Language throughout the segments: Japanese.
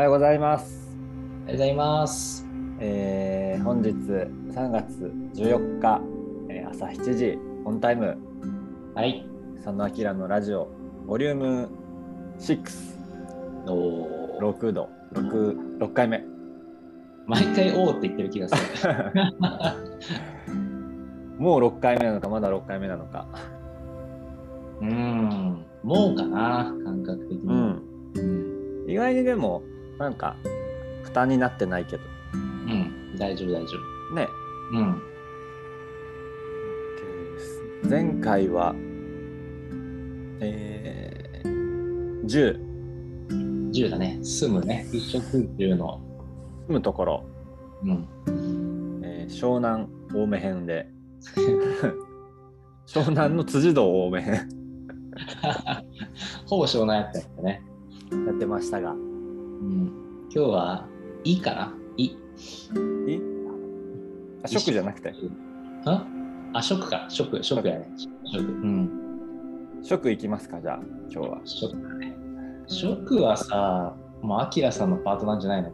おはようございます。おはようございます。えー本日3月14日、えー朝7時オンタイムはい。佐野明のラジオボリューム6おー6度 6, 6回目毎回おーって言ってる気がする。もう6回目なのかまだ6回目なのかうーん。もうかな、感覚的に。うんうん。意外にでもなんか負担になってないけどうん。大丈夫、大丈ね夫。うん。前回はえー、10 10だね。住むね。一食住の。住むところ、うん。えー湘南青梅編で 湘南の辻堂青梅編 ほぼ湘南やったやったね。やってましたがうん。今日は、いいかない？い？あ食じゃなくて？あ？あ、食か。食、食やね。食。うん。食行きますかじゃあ今日は食。食はさ、もうアキラさんのパートなんじゃないの？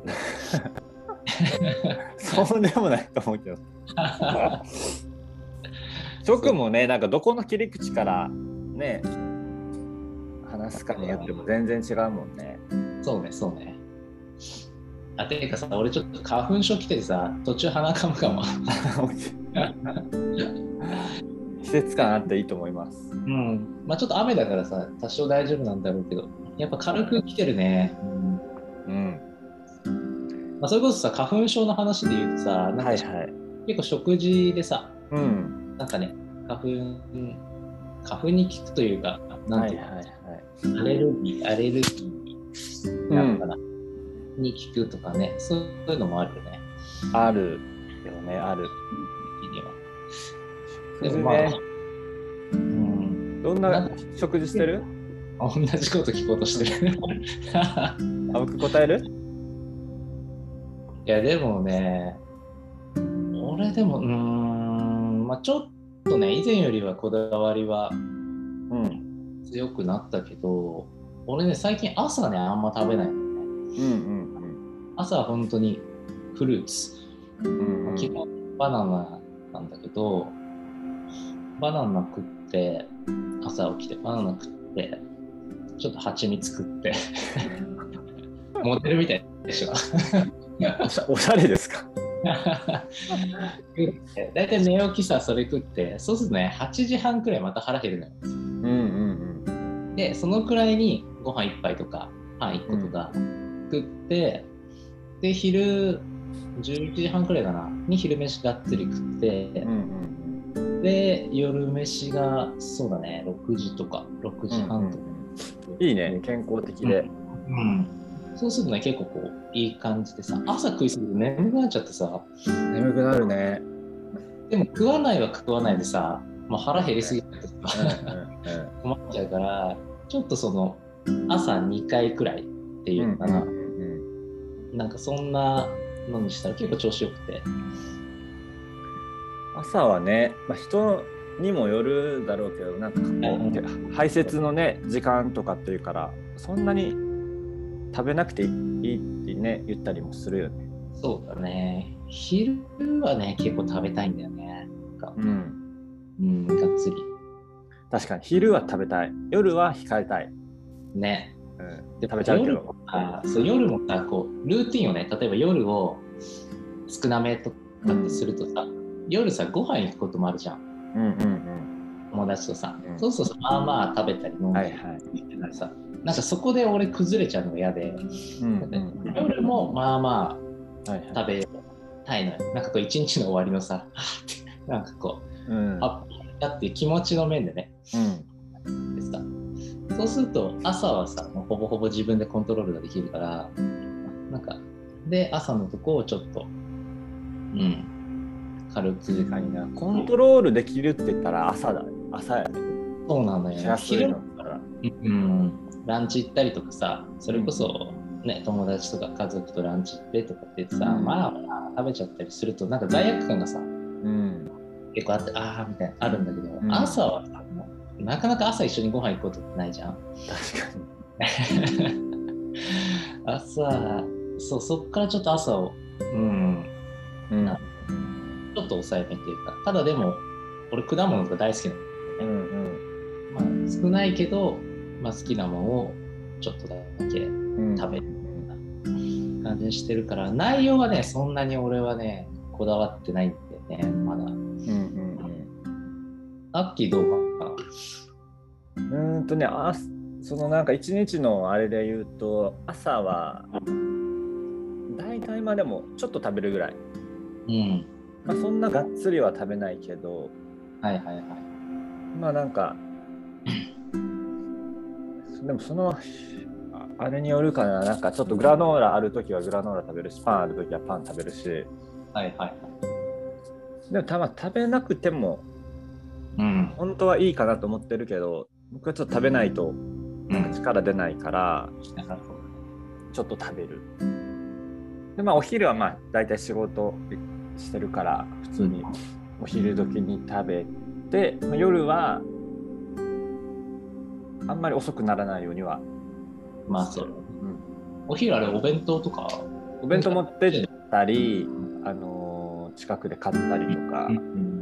そうでもないと思うけど食もねなんかどこの切り口からね話すかによっても全然違うもんねそうね、そうね。あ、てかさ、俺ちょっと花粉症来ててさ、途中鼻かむかも。季節感あっていいと思います。うん。まあちょっと雨だからさ、多少大丈夫なんだろうけど、やっぱ軽く来てるね。うん。うん。まあ、それこそさ、花粉症の話で言うとさ、なんか、はいはい。結構食事でさ、うん。なんかね、花粉、花粉に効くというか、なんていうの、はいはいはい。アレルギー、アレルギー。なのかな、に効くとかね、そういうのもあるよね。あるよねある。的には。でもまあ、ねうん、どんな食事してる？同じこと聞こうとしてる。あ僕答える？いや、でもね、俺でも、うーん、まあちょっとね、以前よりはこだわりはうん。強くなったけど、俺ね、最近朝ね、あんま食べないのね。うん朝は本当にフルーツ。うんうんうん基本バナナなんだけど、バナナ食って、朝起きてバナナ食って、ちょっと蜂蜜食って、モデルみたいでしょ。おしゃおしゃれですか？大体寝起きさ、それ食って、そうするとね、8時半くらいまた腹減るのよ。うんうんで、そのくらいにご飯1杯とか、パン1個とか食って、で、昼、11時半くらいかな、に昼飯がっつり食って、うんうんうん。で、夜飯が、そうだね、6時とか、6時半とか。いいね。健康的で、うん。そうするとね、結構こう、いい感じでさ、朝食いすぎて眠くなっちゃってさ、眠くなるね。でも食わないは食わないでさ、もう腹減りすぎてさ、うん 困っちゃうから、ちょっとその、朝2回くらいっていうのかな、なんかそんなのにしたら結構調子よくて。朝はね、まあ、人にもよるだろうけどなんかこう排泄のね時間とかっていうからそんなに食べなくていいってね言ったりもするよねそうだね。昼はね、結構食べたいんだよね。うんうん、がっつり。確かに昼は食べたい夜は控えたい、ね。うん、で食べちゃうけ夜どあそう夜もさこうルーティンをね例えば夜を少なめとかってするとさ、夜さご飯行くこともあるじゃん。うんうん友達とさ、うん。そうするとさまあまあ食べたり飲うんんだりはいはい、してたらさ、なんかそこで俺崩れちゃうのが嫌で、うんうんうん。夜もまあまはいはい。あ食べたいのよ。なんかこう一日の終わりのさ なんかこううん。ハッピーだっていう気持ちの面でね。うんそうすると朝はさもうほぼほぼ自分でコントロールができるからなんかで朝のとこをちょっとうん。軽く確かになコントロールできるって言ったら朝だ朝やね。そうなのよ。昼のから。うん。ランチ行ったりとかさそれこそ、ね友達とか家族とランチ行ってとかってさ、うん。まあまあ食べちゃったりするとなんか罪悪感がさうん。結構あってああみたいなあるんだけど、うん。朝はさなかなか朝一緒にご飯行くことってないじゃん。確かに。朝、そう、そっからちょっと朝を、うん、うん。なちょっと抑えめっていうか、ただでも、俺、果物が大好きなの。うんうん。まあ、少ないけど、まあ、好きなものをちょっとだけうん。食べるような感じにしてるから、内容はね、そんなに俺はね、こだわってないんだよね、まだ。うんうんアッキーどうかうんとねあそのなんか一日のあれで言うと朝は大体まあでもちょっと食べるぐらい、うん。まあ、そんながっつりは食べないけどはいはいはい。まあなんかでもそのああれによるかななんかちょっとグラノーラある時はグラノーラ食べるしパンある時はパン食べるしはいはいはい。でもたま食べなくてもうん。本当はいいかなと思ってるけど僕はちょっと食べないとなん。か力出ないからちょっと食べる。でまあお昼はまあ大体仕事してるから普通に。お昼時に食べて、まあ夜はあんまり遅くならないようにはまあそう。うん。お昼あれお弁当とか？お弁当持ってったり、あのー近くで買ったりとか。うん。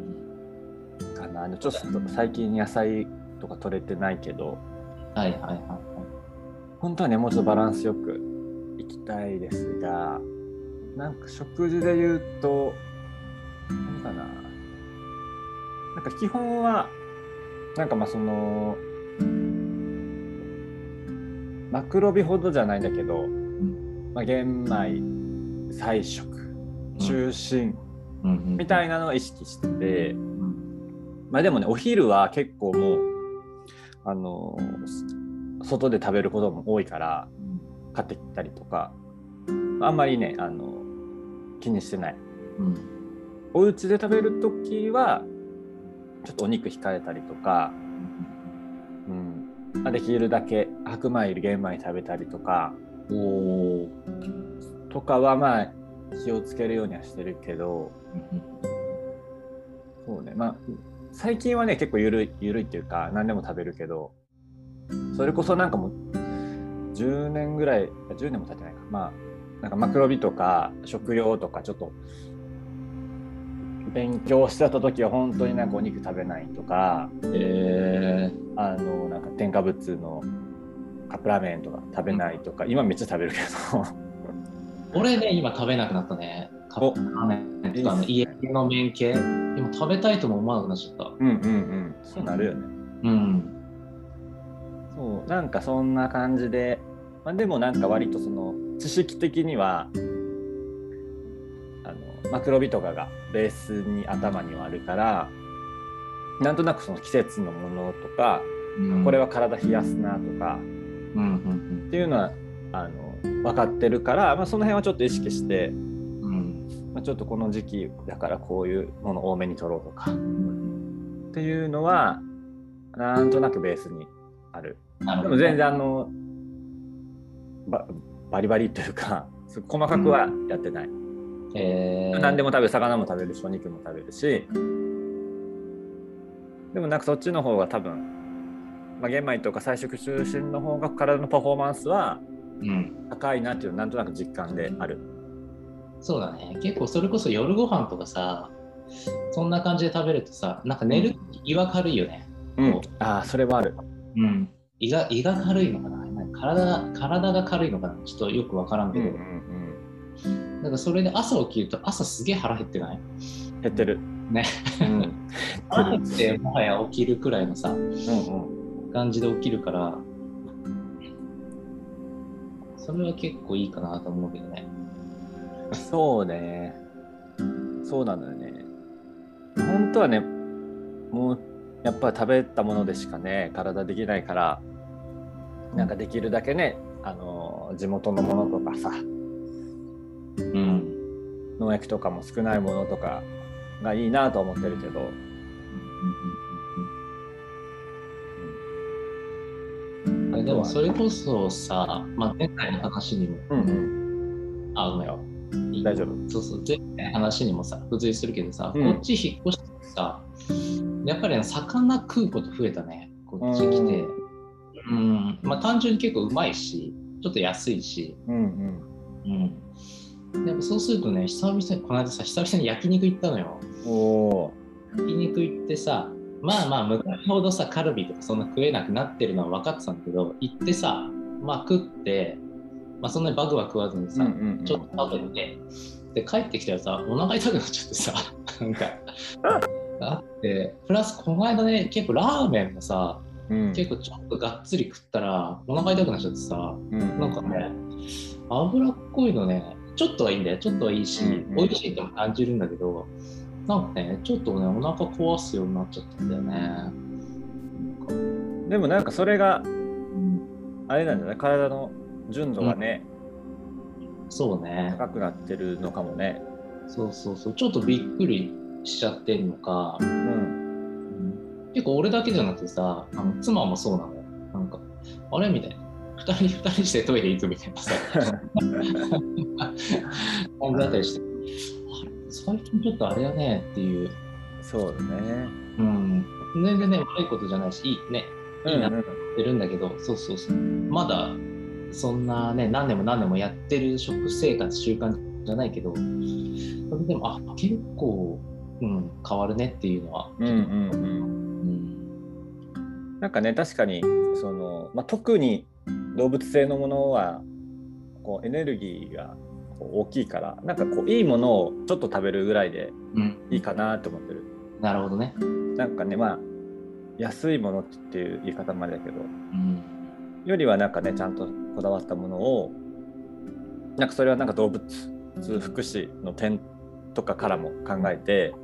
かな、ちょっと最近野菜とか取れてないけど。はいはいはいはい。本当はねもうちょっとバランスよくいきたいですがなんか食事で言うと何かな。なんか基本はなんかまあそのマクロビほどじゃないんだけど、まあ、玄米菜食中心うん。みたいなのを意識してて、まあでもねお昼は結構もうあの外で食べることも多いから買ってきたりとかあんまりねあの気にしてないうん。お家で食べる時はちょっとお肉控えたりとか、うんまあ、できるだけ白米より玄米食べたりとかおお。とかはまあ気をつけるようにはしてるけどそうねまあ最近はね結構ゆるいゆるいっていうか何でも食べるけどそれこそなんかもう10年ぐらい10年も経ってないか。まあなんかマクロビとか食用とかちょっと勉強してた時は本当になんかお肉食べないとかえあのなんか添加物のカップラーメンとか食べないとか今めっちゃ食べるけど。ー、俺ね、今食べなくなったね。カップラーメンとかね、家の麺系。今食べたいとも思わなくなっちゃった。うんうんうん。そう。なるよね。うん。そう。なんかそんな感じで、まあ、でもなんか割とその知識的にはあのマクロビとかがベースに頭にはあるからなんとなくその季節のものとか、これは体冷やすなとかうんうん。っていうのはあの分かってるから、まあ、その辺はちょっと意識して、まあ、ちょっとこの時期だからこういうもの多めに取ろうとか。っていうのはなんとなくベースにある。でも全然あのババリバリというかす細かくはやってない、えー、何でも食べる魚も食べるしお肉も食べるし。でもなんかそっちの方が多分、まあ、玄米とか菜食中心の方が体のパフォーマンスはうん、高いなっていうのはなんとなく実感である。そうだね。結構それこそ夜ご飯とかさ、そんな感じで食べるとさ、なんか寝る胃が軽いよね。うん、ああそれはある。うん。胃が胃が軽いのかな体が体が軽いのかなちょっとよくわからんけど、んなんかそれで朝起きると朝すげえ腹減ってない？減ってる。ね。うん 腹減ってもはや起きるくらいのさ、うんうん感じで起きるから、それは結構いいかなと思うけどね。そうね。そうなのよね。本当はね、もうやっぱり食べたものでしかね、体できないから、なんかできるだけね、あの地元のものとかさ、うん。農薬とかも少ないものとかがいいなと思ってるけど、でもそれこそさ、まあ、前回の話にも、うん。うん、あ、ごめん。よ。大丈夫？そうそう、前回の話にもさ、付随するけどさ、うんこっち引っ越してさ、やっぱり魚食うこと増えたね、こっち来て。うん、まあ単純に結構うまいし、ちょっと安いし、うんうんうん。でもそうするとね、久々に、この間さ、久々に焼肉行ったのよ。おお焼肉行ってさ、まあまあ、昔ほどさ、カルビとかそんな食えなくなってるのは分かってたんだけど、行ってさ、まあ食って、まあそんなにバグは食わずにさ、ちょっと食べて、で、帰ってきたらさ、お腹痛くなっちゃってさ、なんか、あって、プラスこの間ね、結構ラーメンもさ、うん。結構ちょっとがっつり食ったら、お腹痛くなっちゃってさ、うん。なんかね、脂っこいのね、ちょっとはいいんだよ、ちょっとはいいし、うんうん美味しいとも感じるんだけど、なんかね、ちょっとね、お腹壊すようになっちゃったんだよね。でもなんかそれがあれなんじゃない体の純度がね、そうね。高くなってるのかもねそうそうそう。ちょっとびっくりしちゃってるのか、うん結構俺だけじゃなくてさ、あの妻もそうなのよ。なんか、あれ？みたいな。二人二人してトイレ行くみたいなさ、感じだったりして、あれ？最近ちょっとあれやねっていう。そうだねうん。全然ね、悪いことじゃないし、いいね、いいなうんうんってるんだけど、そうそうそう。まだ、そんなね、何年も何年もやってる食生活、習慣じゃないけど、それでも、あ、結構、うん、変わるねっていうのは。うんうんうんうん。なんかね確かにその、まあ、特に動物性のものはこうエネルギーがこう大きいからなんかこういいものをちょっと食べるぐらいでうん。いいかなと思ってるなるほどね。なんかねまあ安いものっていう言い方までだけどうん。よりはなんかねちゃんとこだわったものをなんかそれはなんか動物福祉の点とかからも考えて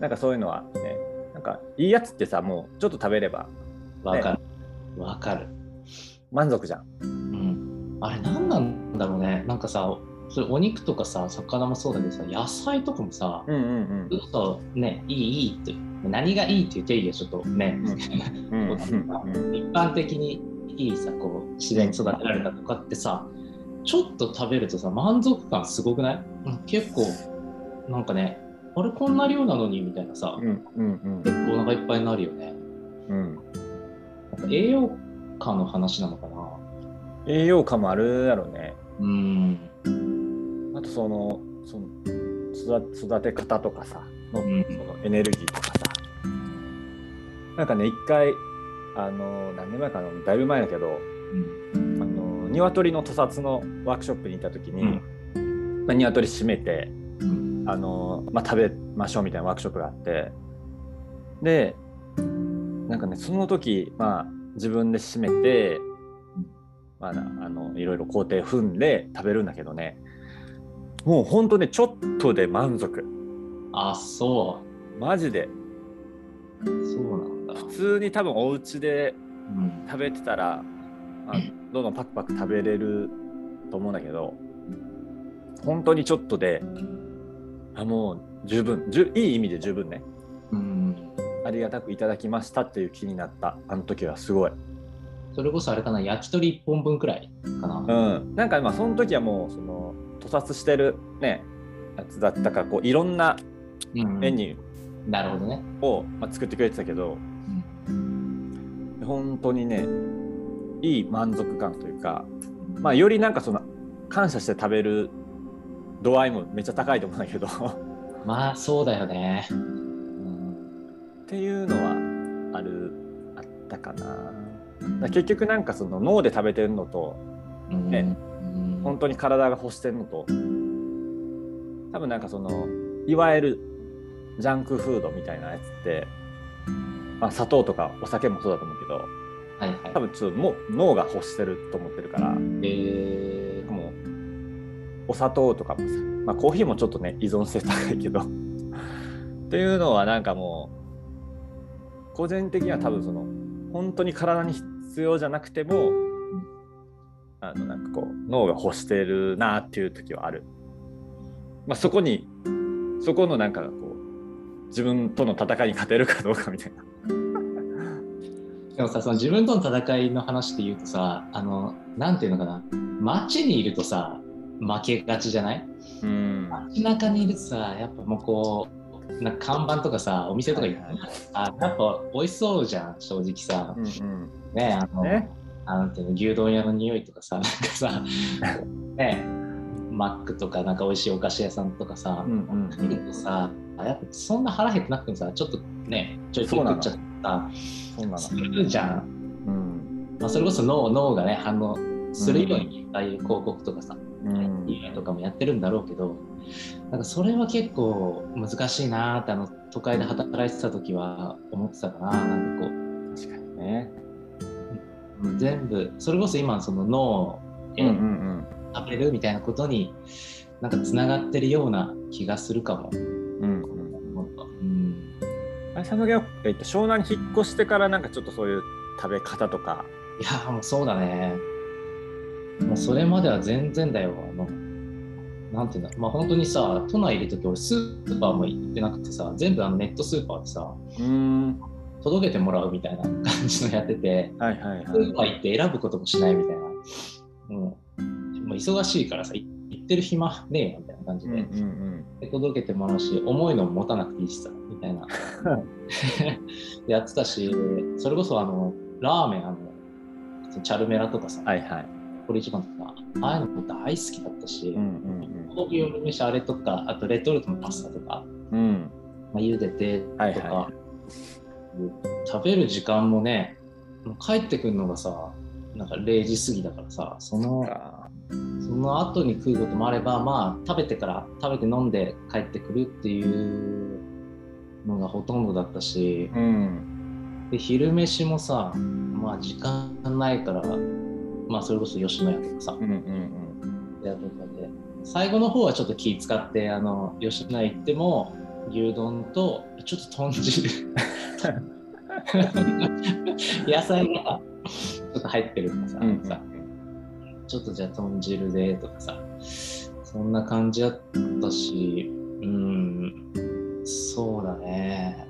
なんかそういうのはねなんかいいやつってさもうちょっと食べればわかる。わかる。満足じゃん。うん。あれ、何なんだろうね。なんかさ、それお肉とかさ、魚もそうだけどさ、野菜とかもさ、うんうんちょっとね、いい、いいって、何がいいっていう定義はちょっとね、うんうんうん 一般的にいいさ、こう、自然に育てられたとかってさ、ちょっと食べるとさ、満足感すごくない？うん結構、なんかね、あれこんな量なのにみたいなさ、うんうん結構お腹いっぱいになるよね。うん栄養価の話なのかな？栄養価もあるやろね。うん。あとそのその育育て方とかさの,、うんそのエネルギーとかさなんかね一回あの何年前かな？だいぶ前だけどあの鶏の屠殺のワークショップに行った時に、まあ、鶏締めてうん。あの、まあ、食べましょうみたいなワークショップがあってでなんかねその時、まあ、自分で締めて、まあ、なあのいろいろ工程踏んで食べるんだけどね。もうほんとねちょっとで満足。あ、そマジで。う。そうなんだ。普通に多分お家でうん。食べてたら、まあ、どんどんパクパク食べれると思うんだけど本当にちょっとであもう十分じゅいい意味で十分ねうん。ありがたくいただきましたっていう気になったあの時はすごいそれこそあれかな、焼き鳥1本分くらいかな。うんなんかまあその時はもうその屠殺してるねやつだったからこういろんなうんメニュなるほどね。ーを、まあ、作ってくれてたけど本当にねいい満足感というかまあよりなんかその感謝して食べる度合いもめっちゃ高いと思うんだけど。っまあ、そうだよね。ていうのはあるあったかな。結局なんかその脳で食べてるのとうん。ねうん本当に体が欲してるのと多分なんかそのいわゆるジャンクフードみたいなやつって、まあ、砂糖とかお酒もそうだと思うけどはいはい。多分ちょっともう脳が欲してると思ってるからえー。もうお砂糖とかもさ、まあ、コーヒーもちょっとね依存性高いけど。っていうのはなんかもう個人的には多分その本当に体に必要じゃなくてもあのなんかこう脳が欲してるなっていう時はある、まあ、そこにそこのなんかこう自分との戦いに勝てるかどうかみたいなでもさ、その自分との戦いの話で言うとさ、あの、なんていうのかな、街にいるとさ、負けがちじゃない？うん。街中にいるとさ、やっぱもうこう、なんか看板とかさ、お店とか行って、はいはいあ、やっぱ美味しそうじゃん、正直さ。うんうん。ね、あの、ね。なんていうの牛丼屋の匂いとかさ なんかさねマックとかなんか美味しいお菓子屋さんとかさ、うんうん見るとさやっぱそんな腹減ってなくてもさちょっとねちょいちょい食っちゃったそうするじゃん、うん。まあ、それこそ脳脳がね反応するように、ああいう広告とかさ、うん。夢とかもやってるんだろうけどなんかそれは結構難しいなーってあの都会で働いてた時は思ってたかななんかこ確かにね。う全部それこそ今その脳へうんうん食べるみたいなことになんかつながってるような気がするかも。うんあれ佐野が、えっと、湘南に引っ越してからなんかちょっとそういう食べ方とかいやーもうそうだね。もうそれまでは全然だよ。あのなんていうんだまあ本当にさ、都内いるとき俺スーパーも行ってなくてさ、全部あのネットスーパーでさ、うん届けてもらうみたいな感じのやってて、はいはいスはいーパー行って選ぶこともしないみたいな。もうもう忙しいからさ、い行ってる暇？ねえよみたいな感じで,、うんうんで届けてもらうし、重いのも持たなくていいしさ、みたいな。やってたし、それこそあの、ラーメン、あの、チャルメラとかさ、うんはいはい。これ一番とか、ああいうのも大好きだったし、うんうん飯あれとか、あとレトルトのパスタとか、うん。うんまあ、茹でてとか、はいは食べる時間もね、もう帰ってくるのがさ、なんか0時過ぎだからさ、そのあその後に食うこともあれば、まあ食べてから、食べて飲んで帰ってくるっていうのがほとんどだったし、うん。で昼飯もさ、まあ時間ないから、まあそれこそ吉野家とかさ、うんうんやとかで。最後の方はちょっと気使ってあの吉野家行っても牛丼とちょっと豚汁。野菜がちょっと入ってるとかさ,、うんさちょっとじゃあ豚汁でとかさ。そんな感じだったしうん。そうだね。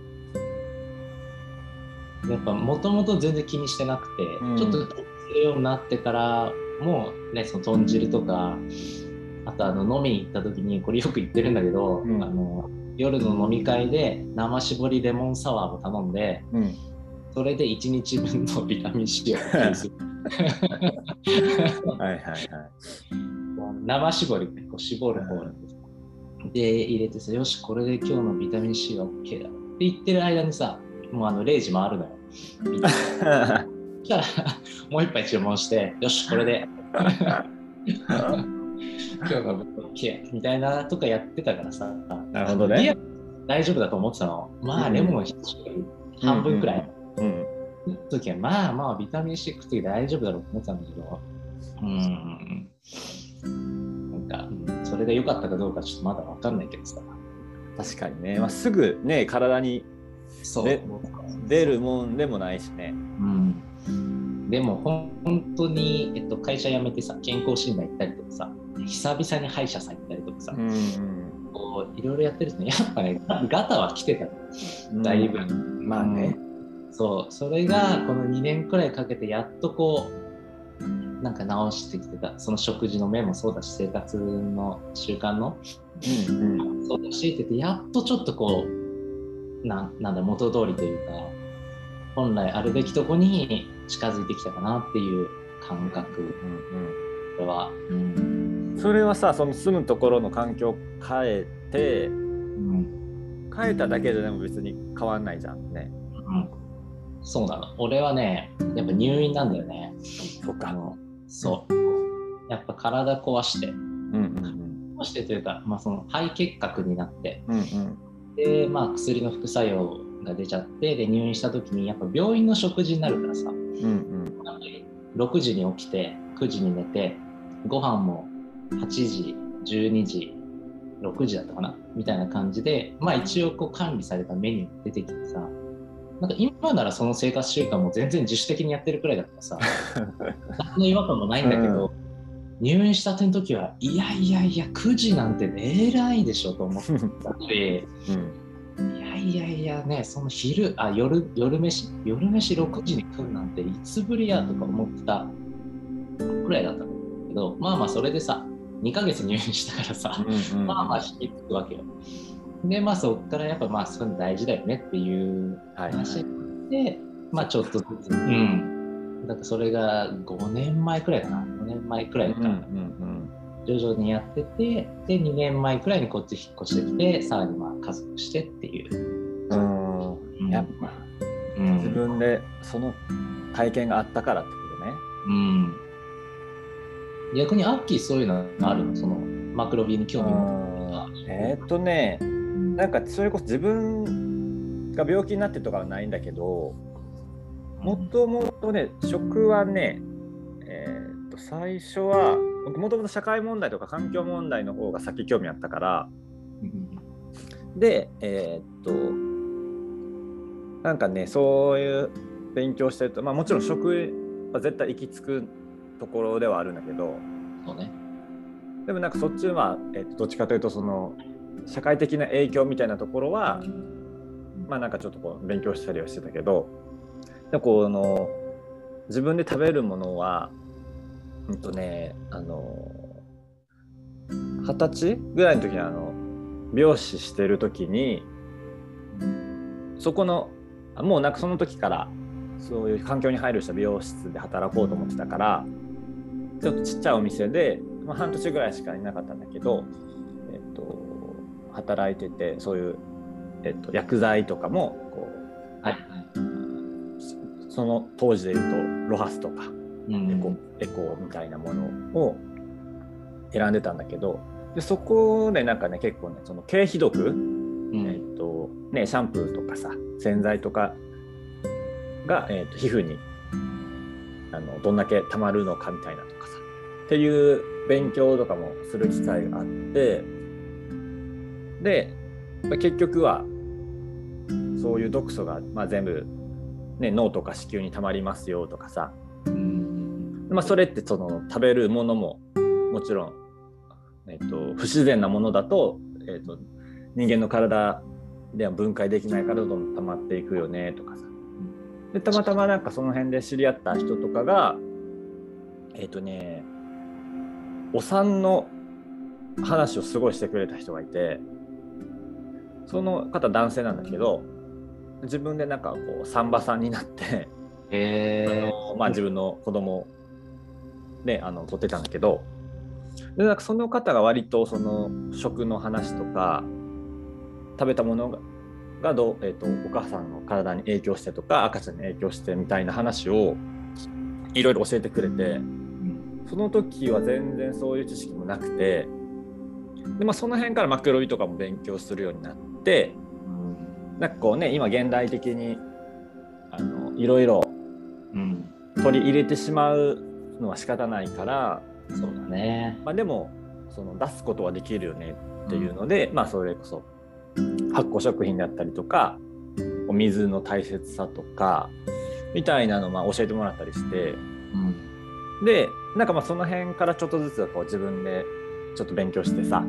やっぱもともと全然気にしてなくて、うん。ちょっとするようになってからもうねその豚汁とかあとあの飲みに行った時にこれよく言ってるんだけど、うん。あの夜の飲み会で生搾りレモンサワーを頼んでうん。うんそれで1日分のビタミン C を補給する はいはいはい。生搾りねこう絞る方で入れてさよしこれで今日のビタミン C は OK だ。って言ってる間にさもうあの0時回るのよ。そしたらもう一杯注文してよしこれで。今日の分 OK みたいなとかやってたからさ。なるほどね。大丈夫だと思ってたの。まあレモン1種類半分くらい、うんの時はまあまあビタミン C 食って大丈夫だろうと思ってたんだけど。うん。なんか、うんそれが良かったかどうかちょっとまだわかんないけどさ。確かにね、まあ、すぐね体にそう。で出るもんでもないしね。うん、でも本当に、えっと、会社辞めてさ健康診断行ったりとかさ久々に歯医者さん行ったりとかさ、うんこういろいろやってるとねやっぱねガタは来てただいぶ。まあね、そうそれがこの2年くらいかけてやっとこうなんか直してきてた。その食事の面もそうだし生活の習慣の。うんうん。そうだしっててやっとちょっとこうなんなんだ元通りというか本来あるべきとこに近づいてきたかなっていう感覚。うんこれは、うん。うん、それはさその住むところの環境を変えてうん。変えただけでも別に変わんないじゃんね。うん、そうなの。俺はねやっぱ入院なんだよね。そっあのそう。やっぱ体壊して。うんうん壊してというか、まあ、その肺結核になって。うんうん。で、まあ、薬の副作用が出ちゃってで入院した時にやっぱ病院の食事になるからさ。うんうん。やっぱり6時に起きて9時に寝てご飯も8時12時6時だったかな？みたいな感じでまあ一応こう管理されたメニューが出てきてさなんか今ならその生活習慣も全然自主的にやってるくらいだからさ 何の違和感もないんだけど、入院したての時はいやいやいや9時なんて寝らいでしょと思ってたしうん。いやいやいやね、その昼、あ、夜、夜飯、夜飯6時に来るなんていつぶりやとか思ってたくらいだったんだけど、まあまあそれでさ、2ヶ月入院したからさ、うんうんまあまあ引きつくわけよ。で、まあそっからやっぱまあそういうの大事だよねっていうはい話で、まあちょっとずつ、うん、だからそれが5年前くらいかな。5年前くらいからうん徐々にやっててで2年前くらいにこっち引っ越してきてさらにまあ家族してっていう、うん。うんやっぱうん。自分でその体験があったからってことね。うん、逆にアッキーそういうのあるの？そのマクロビに興味持うん。えーっとねなんかそれこそ自分が病気になってとかはないんだけどもともとね食はねえーっと最初はもともと社会問題とか環境問題の方が先興味あったからうん。でえーっとなんかねそういう勉強してるとまあもちろん食は絶対行き着くところではあるんだけどそうね。でもなんかそっちは、えーっとどっちかというとその社会的な影響みたいなところはまあなんかちょっとこう勉強したりはしてたけどでこうの自分で食べるものはうんとねあの二十歳ぐらいの時にあの美容師してる時にそこのもうなんかその時からそういう環境に配慮した美容室で働こうと思ってたからちょっとちっちゃいお店で、まあ、半年ぐらいしかいなかったんだけど、働いててそういう、えっと、薬剤とかもこはいはい、うその当時でいうとロハスとかうんエコ,、エコみたいなものを選んでたんだけどでそこでなんかね結構ねその経費毒、うん。えっとね、シャンプーとかさ洗剤とかが、えっと皮膚にあのどんだけ溜まるのかみたいなとかさっていう勉強とかもする機会があってでまあ結局はそういう毒素が、まあ、全部、ね、脳とか子宮に溜まりますよとかさ、うん。まあ、それってその食べるものももちろん、えっと、不自然なものだと,、えっと人間の体では分解できないからどんどん溜まっていくよねとかさ。でたまたまなんかその辺で知り合った人とかがえっ、とねお産の話をすごいしてくれた人がいてその方男性なんだけど自分でなんかこう産婆さんになってあへのまあ、自分の子供をねあの取ってたんだけどでなんかその方が割とその食の話とか食べたものががどう、えー、とお母さんの体に影響してとか赤ちゃんに影響してみたいな話をいろいろ教えてくれてえその時は全然そういう知識もなくてで、まあ、その辺からマクロビとかも勉強するようになってなんかこうね今現代的にあのいろいろうん。取り入れてしまうのは仕方ないから、そうだね。まあ、でもその出すことはできるよねっていうので、まあそれこそ発酵食品であったりとかお水の大切さとかみたいなのをまあ教えてもらったりしてうん。でなんかまあその辺からちょっとずつこう自分でちょっと勉強してさ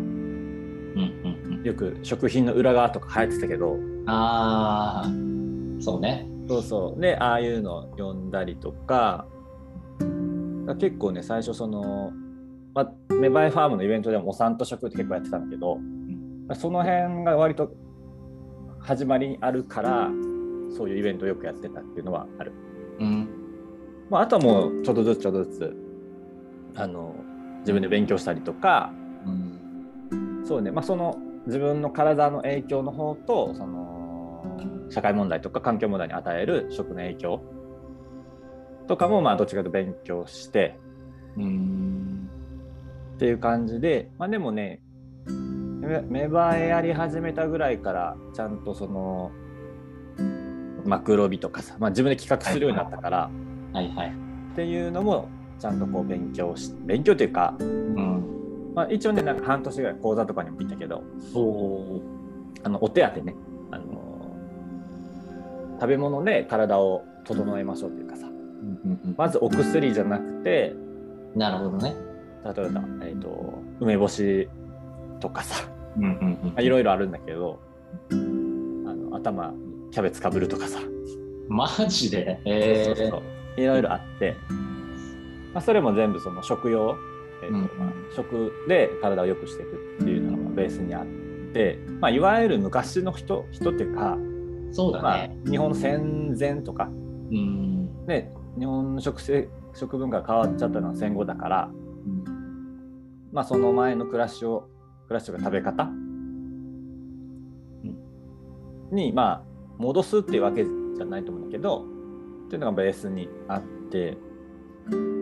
よく食品の裏側とか流行ってたけど。ああそうね。そうそう。でああいうの読んだりとか。結構ね最初その、まあ、メバイファームのイベントでもお産と食って結構やってたんだけど、その辺が割と始まりにあるからそういうイベントをよくやってたっていうのはある。うん。まあ、あとはもうちょっとずつちょっとずつあの自分で勉強したりとかうんそうね、まあ、その自分の体の影響の方とその社会問題とか環境問題に与える食の影響とかもまあどっちかと勉強してうんっていう感じで、まあ、でもねめ芽生えやり始めたぐらいからちゃんとそのマクロビとかさ、まあ、自分で企画するようになったからはいはい。っていうのもちゃんとこう勉強し勉強というか、うんまあ、一応ねなんか半年ぐらい講座とかにも行ったけどおおあのお手当ね。あの食べ物で体を整えましょうというかさ。まずお薬じゃなくてなるほどね。例えば、えー、と梅干しとかさ。いろいろあるんだけどあの頭にキャベツかぶるとかさ、マジで？へそうそうそう。いろいろあって、まあ、それも全部その食用、えーとうんまあ、食で体を良くしていくっていうのがまあベースにあって、まあ、いわゆる昔の人人っていうか、そうだまあね、日本の戦前とか。うん。ね日本の食生食文化が変わっちゃったのは戦後だから、まあ、その前の暮らしを暮らしとか食べ方？にまあ戻すっていうわけじゃないと思うんだけどっていうのがベースにあって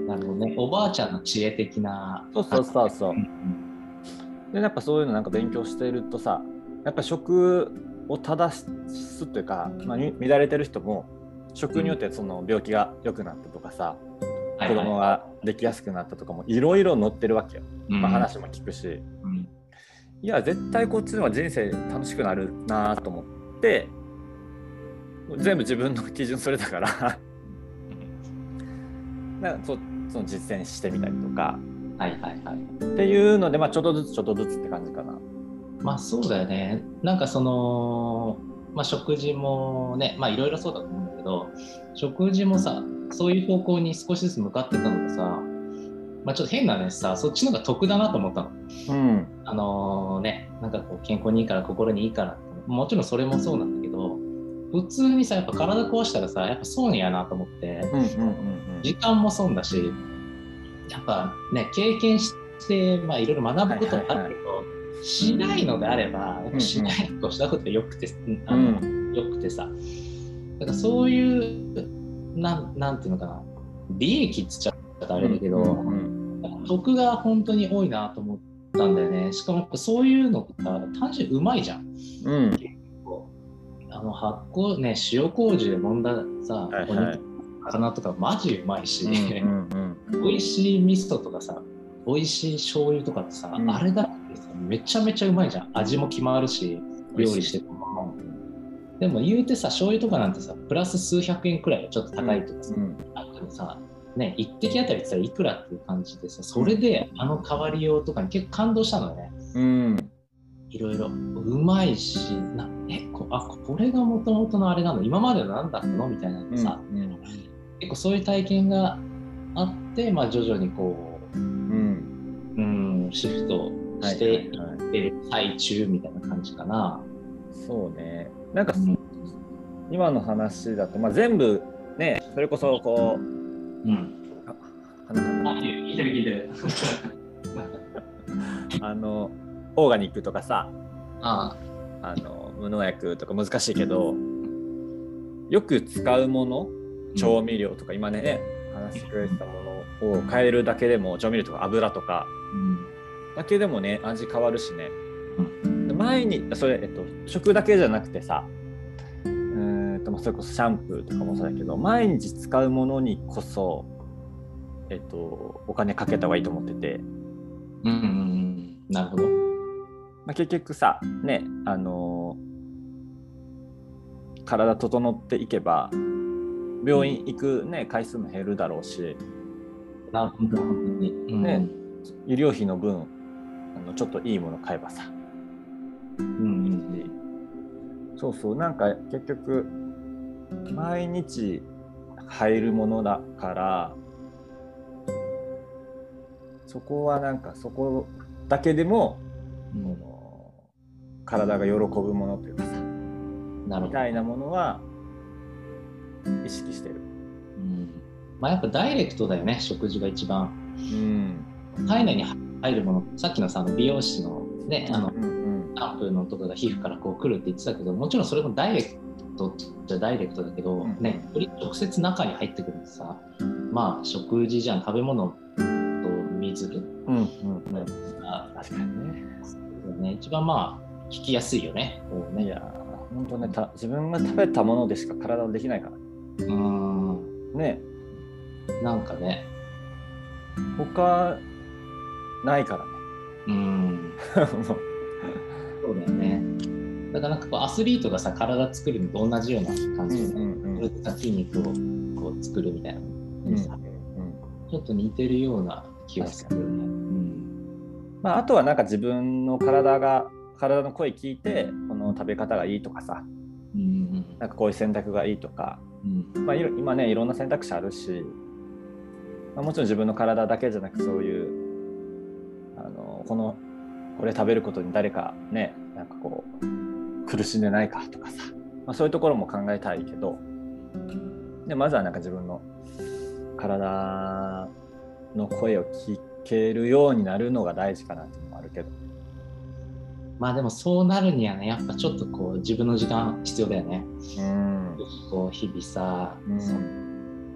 なるほどね。おばあちゃんの知恵的な。そうそうそうそう。うんでやっぱそういうのなんか勉強してるとさやっぱ食を正すというか、まあ、み乱れてる人も食によってその病気が良くなったとかさ、はい。子供ができやすくなったとかもいろいろ載ってるわけよ、うん。まあ、話も聞くし、うん。いや絶対こっちの方が人生楽しくなるなと思って全部自分の基準それだからなんかそその実践してみたりとかはいはいはい。っていうので、まあ、ちょっとずつちょっとずつって感じかな。まあそうだよね。なんかその、まあ、食事もね、まあいろいろそうだと思うんだけど、食事もさ、そういう方向に少しずつ向かってたのがさ、まあちょっと変な話さ、そっちの方が得だなと思ったの。うんあのね、なんかこう健康にいいから心にいいからってもちろんそれもそうなんだけど、普通にさ、やっぱ体壊したらさ、やっぱ損やなと思って、うんうんうん時間も損だし、やっぱね、経験して、まあいろいろ学ぶこともあるけど、はい。はいしないのであれば、やっぱしないとしたことがよくて、あのよくてさ、だからそういう、なんなんていうのかな、利益っつっちゃったらあれだけど、うんうん得が本当に多いなと思ったんだよね。しかもやっぱそういうのが単純にうまいじゃん。うん。あの発酵ね、塩麹で揉んださ、はいはい魚とかマジうまいし、うんうん 美味しい味噌とかさ、美味しい醤油とかってさ、うんあれだけでさ、めちゃめちゃうまいじゃん。味も決まるし、料理してても。でも言うてさ、醤油とかなんてさ、プラス数百円くらいちょっと高いとかさ、うんあってもさ、ね、一滴あたりってさ、いくらっていう感じでさ、それであの変わりようとかに結構感動したのよね。うんいろいろ。うまいし、なえこあ、これがもともとのあれなの？今までの何だったの？みたいなのさ、うん結構そういう体験があって、まあ徐々にこう、うん。うん、シフトはいしていはいはい。ってる最中みたいな感じかな。そうね。なんかうん。今の話だと、まあ、全部ねそれこそこううん。あ花あ、聞いてる聞いてる。あのオーガニックとかさあ。あの無農薬とか難しいけどよく使うもの調味料とか、今ね話してくれてたものを変えるだけでも調味料とか油とかうん。だけでもね味変わるしね、前にそれ、えっと、食だけじゃなくてさうーんとまあそれこそシャンプーとかもそうだけど毎日使うものにこそ、えっと、お金かけた方がいいと思ってて、うんうんうん。なるほど。まあ、結局さねあの体整っていけば病院行く、ね、回数も減るだろうし。なるほど、本当に。うん。ね医療費の分あのちょっといいもの買えばさ。うんうんそうそうなんか結局毎日入るものだからそこはなんかそこだけでも、うん。体が喜ぶものというかさ。みたいなものは意識してる。うんまあ、やっぱダイレクトだよね、食事が一番。うん、体内に入るもの、さっきのさ、美容師のね、あのうんうんシャンプーのとかが皮膚からこう来るって言ってたけど、もちろんそれもダイレクトじゃダイレクトだけど、うんね、より直接中に入ってくるとさ、まあ食事じゃん、食べ物と水うんうんうんが、確かにね。ね、一番まあ聞きやすいよね。こうねいやー本当ねた自分が食べたものでしか体はできないからうーん、ね。なんかね、他ないからね。うん、そうだよね。だからなんかこうアスリートがさ、体作るのと同じような感じで、うんうんそれでさ筋肉をこう作るみたいなのうんにさ、ちょっと似てるような気がするよね。うん。まあ、あとはなんか自分の体が体の声聞いてこの食べ方がいいとかさ。うん。なんかこういう選択がいいとか、うん。まあ、今ねいろんな選択肢あるし、まあ、もちろん自分の体だけじゃなくそういうあのこのこれ食べることに誰かねなんかこう苦しんでないかとかさ、まあ、そういうところも考えたいけどでまずはなんか自分の体の声を聞けるようになるのが大事かなっていうのもあるけど。まあでもそうなるにはねやっぱちょっとこう自分の時間必要だよね。うんこう日々さ、うん。その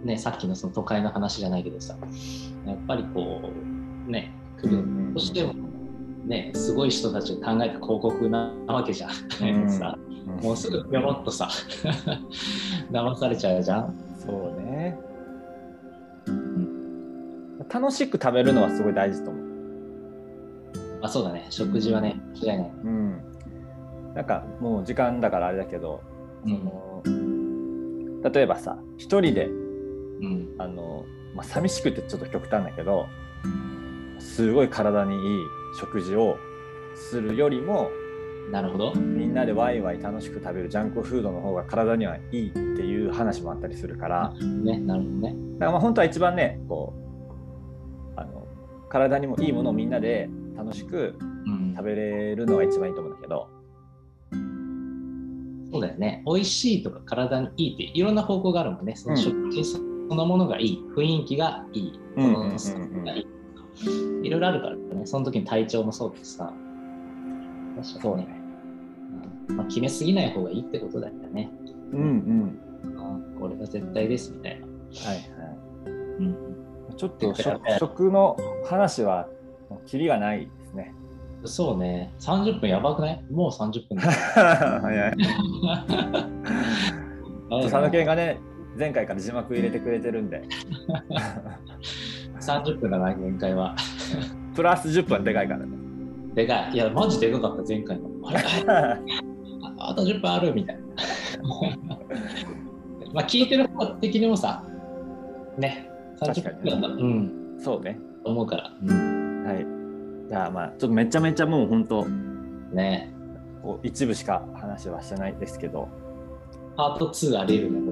ね、さっきのその都会の話じゃないけどさやっぱりこうね来るうんとしてもねすごい人たちが考えた広告なわけじゃん。うん。さもうすぐぴょろっとさ 騙されちゃうじゃん。そうね、楽しく食べるのはすごい大事と思う。あそうだね。食事はね間違いない。うん。なんかもう時間だからあれだけど、うん。その例えばさ一人でうんあの、まあ、寂しくてちょっと極端だけどすごい体にいい食事をするよりもなるほど。みんなでワイワイ楽しく食べるジャンクフードの方が体にはいいっていう話もあったりするからねなるほどね。だからまあ本当は一番ねこうあの体にもいいものをみんなで楽しくうん食べれるのが一番いいと思うんだけど、そうだよね。美味しいとか体にいいっていろんな方向があるもんね。そのうん食事そのものがいい、雰囲気がいい、そのスがいい。いろいろあるからね。その時に体調もそうですさ。確かにね。そうねうんまあ、決めすぎない方がいいってことだよね。うんうんうんこれが絶対ですみたいな。はいはいうん、ちょっと食食の話はキリがない。そうね。30分やばくない？もう30分だ。早い。佐野健がね前回から字幕入れてくれてるんで30分だな、限界は。プラス10分でかいからね。でかい。いや、マジでかかった、前回の。あれ？ああと10分あるみたいな。まあ聞いてる方的にもさ、ね、30分だったら、うん、そうね。と思うから。うん、はい。じゃあまあちょっとめちゃめちゃもう本当ね、こう一部しか話はしてないですけど、パート2あり得るね、こ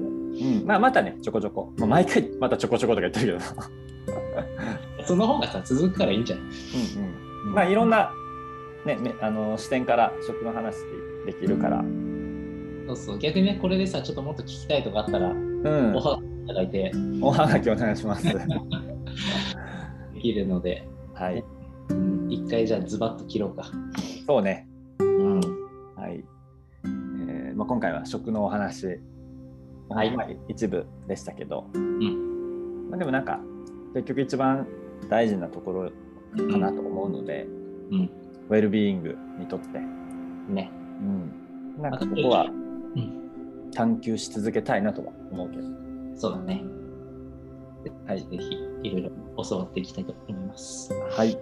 うん、まあまたねちょこちょこ、まあ、毎回またちょこちょことか言ってるけど、れ。その方がさ、続くからいいんじゃない？うんうん、まあいろんな、ね、めあの視点から食の話できるから、そうそう。逆にね、これでさ、ちょっともっと聞きたいとかあったら、うん。お、はいただいて。おはがきお願いします。できるので、はい。うん一回じゃあズバッと切ろうか。そうね。うん。はい。えーまあ、今回は食のお話、はいまあ、一部でしたけど、んまあ、でもなんか結局一番大事なところかなと思うので、うん。ウェルビーイングにとって、ね。うん、なんかここはうん。探求し続けたいなとは思うけど、そうだね。はいぜひ、いろいろ教わっていきたいと思います。はい。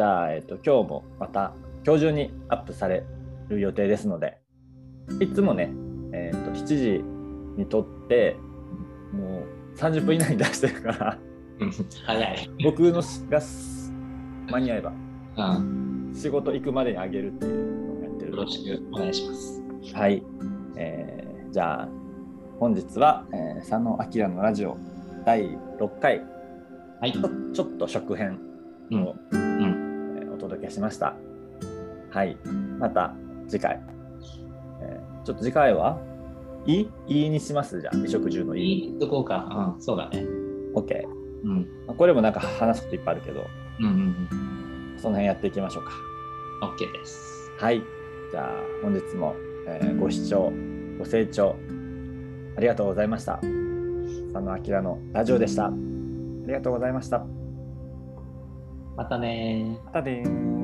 じゃあ、えっと、今日もまた今日中にアップされる予定ですので、いつもね、えっと、7時にとって、もう30分以内に出してるから、早い。僕のが間に合えば、うん。仕事行くまでにあげるっていうのをやってるよろしくお願いします。はい。えーじゃあ、本日は、えー佐野明のラジオ第6回、はい。ちょちょっと食編うんを、うん。届けしました。はい。また次回。えーちょっと次回は？い？いいいにします？じゃあ、衣食住のいい。いいとこうか。うん。そうだね。OK。うん。まあこれもなんか話すこといっぱいあるけど、うんうんうん。その辺やっていきましょうか。OK です。はい。じゃあ、本日も、えーご視聴、ご清聴ありがとうございました。佐野明のラジオでした。ありがとうございました。またねー。またねー。